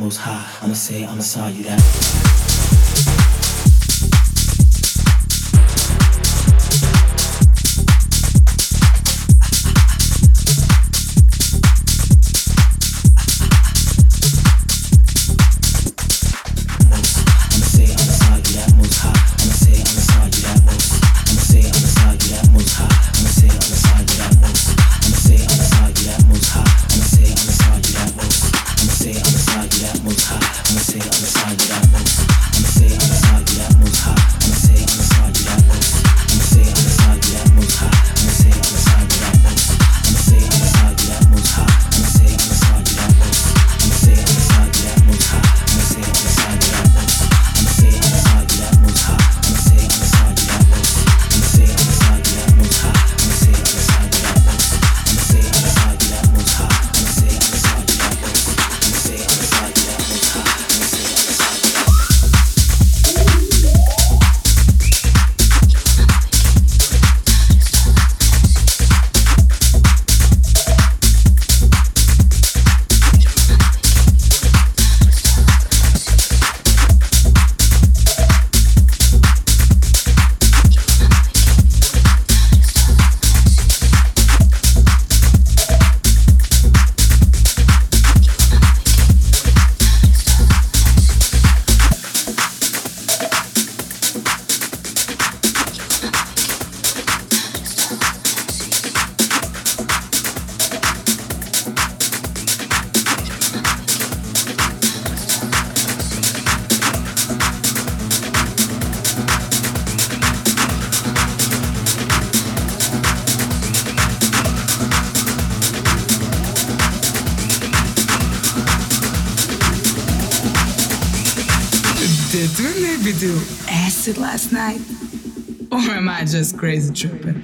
most high. I'ma say, I'ma saw you that. last night? Or am I just crazy tripping?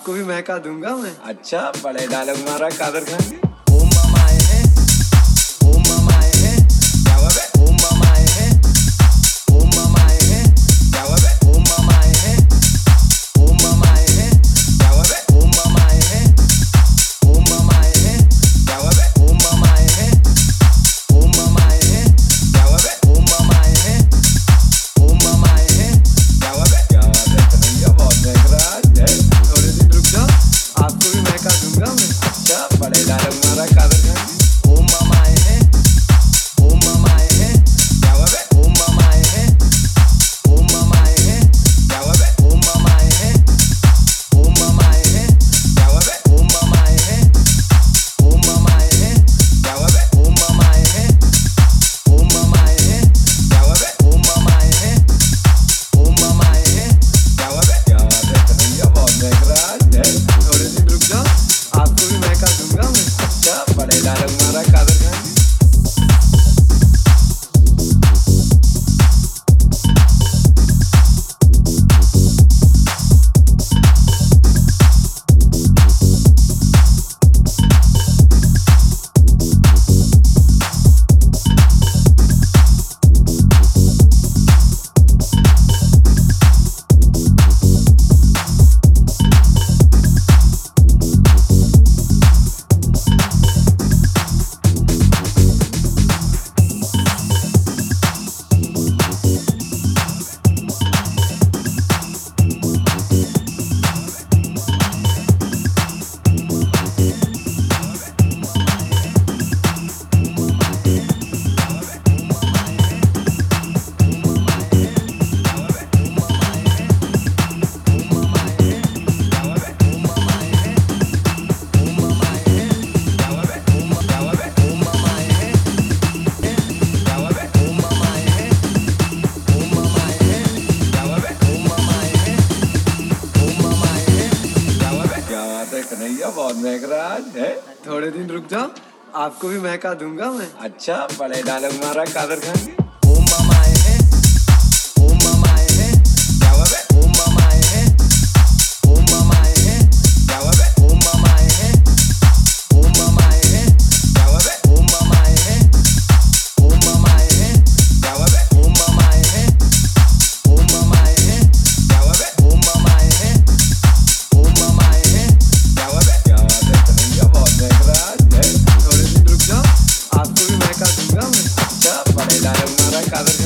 आपको भी महका दूँगा मैं। अच्छा बड़े डायलॉग मारा कादर खान। आपको भी महका दूँगा मैं। अच्छा बड़े डालक मारा Kader Khan. Dale, dale una arrancada.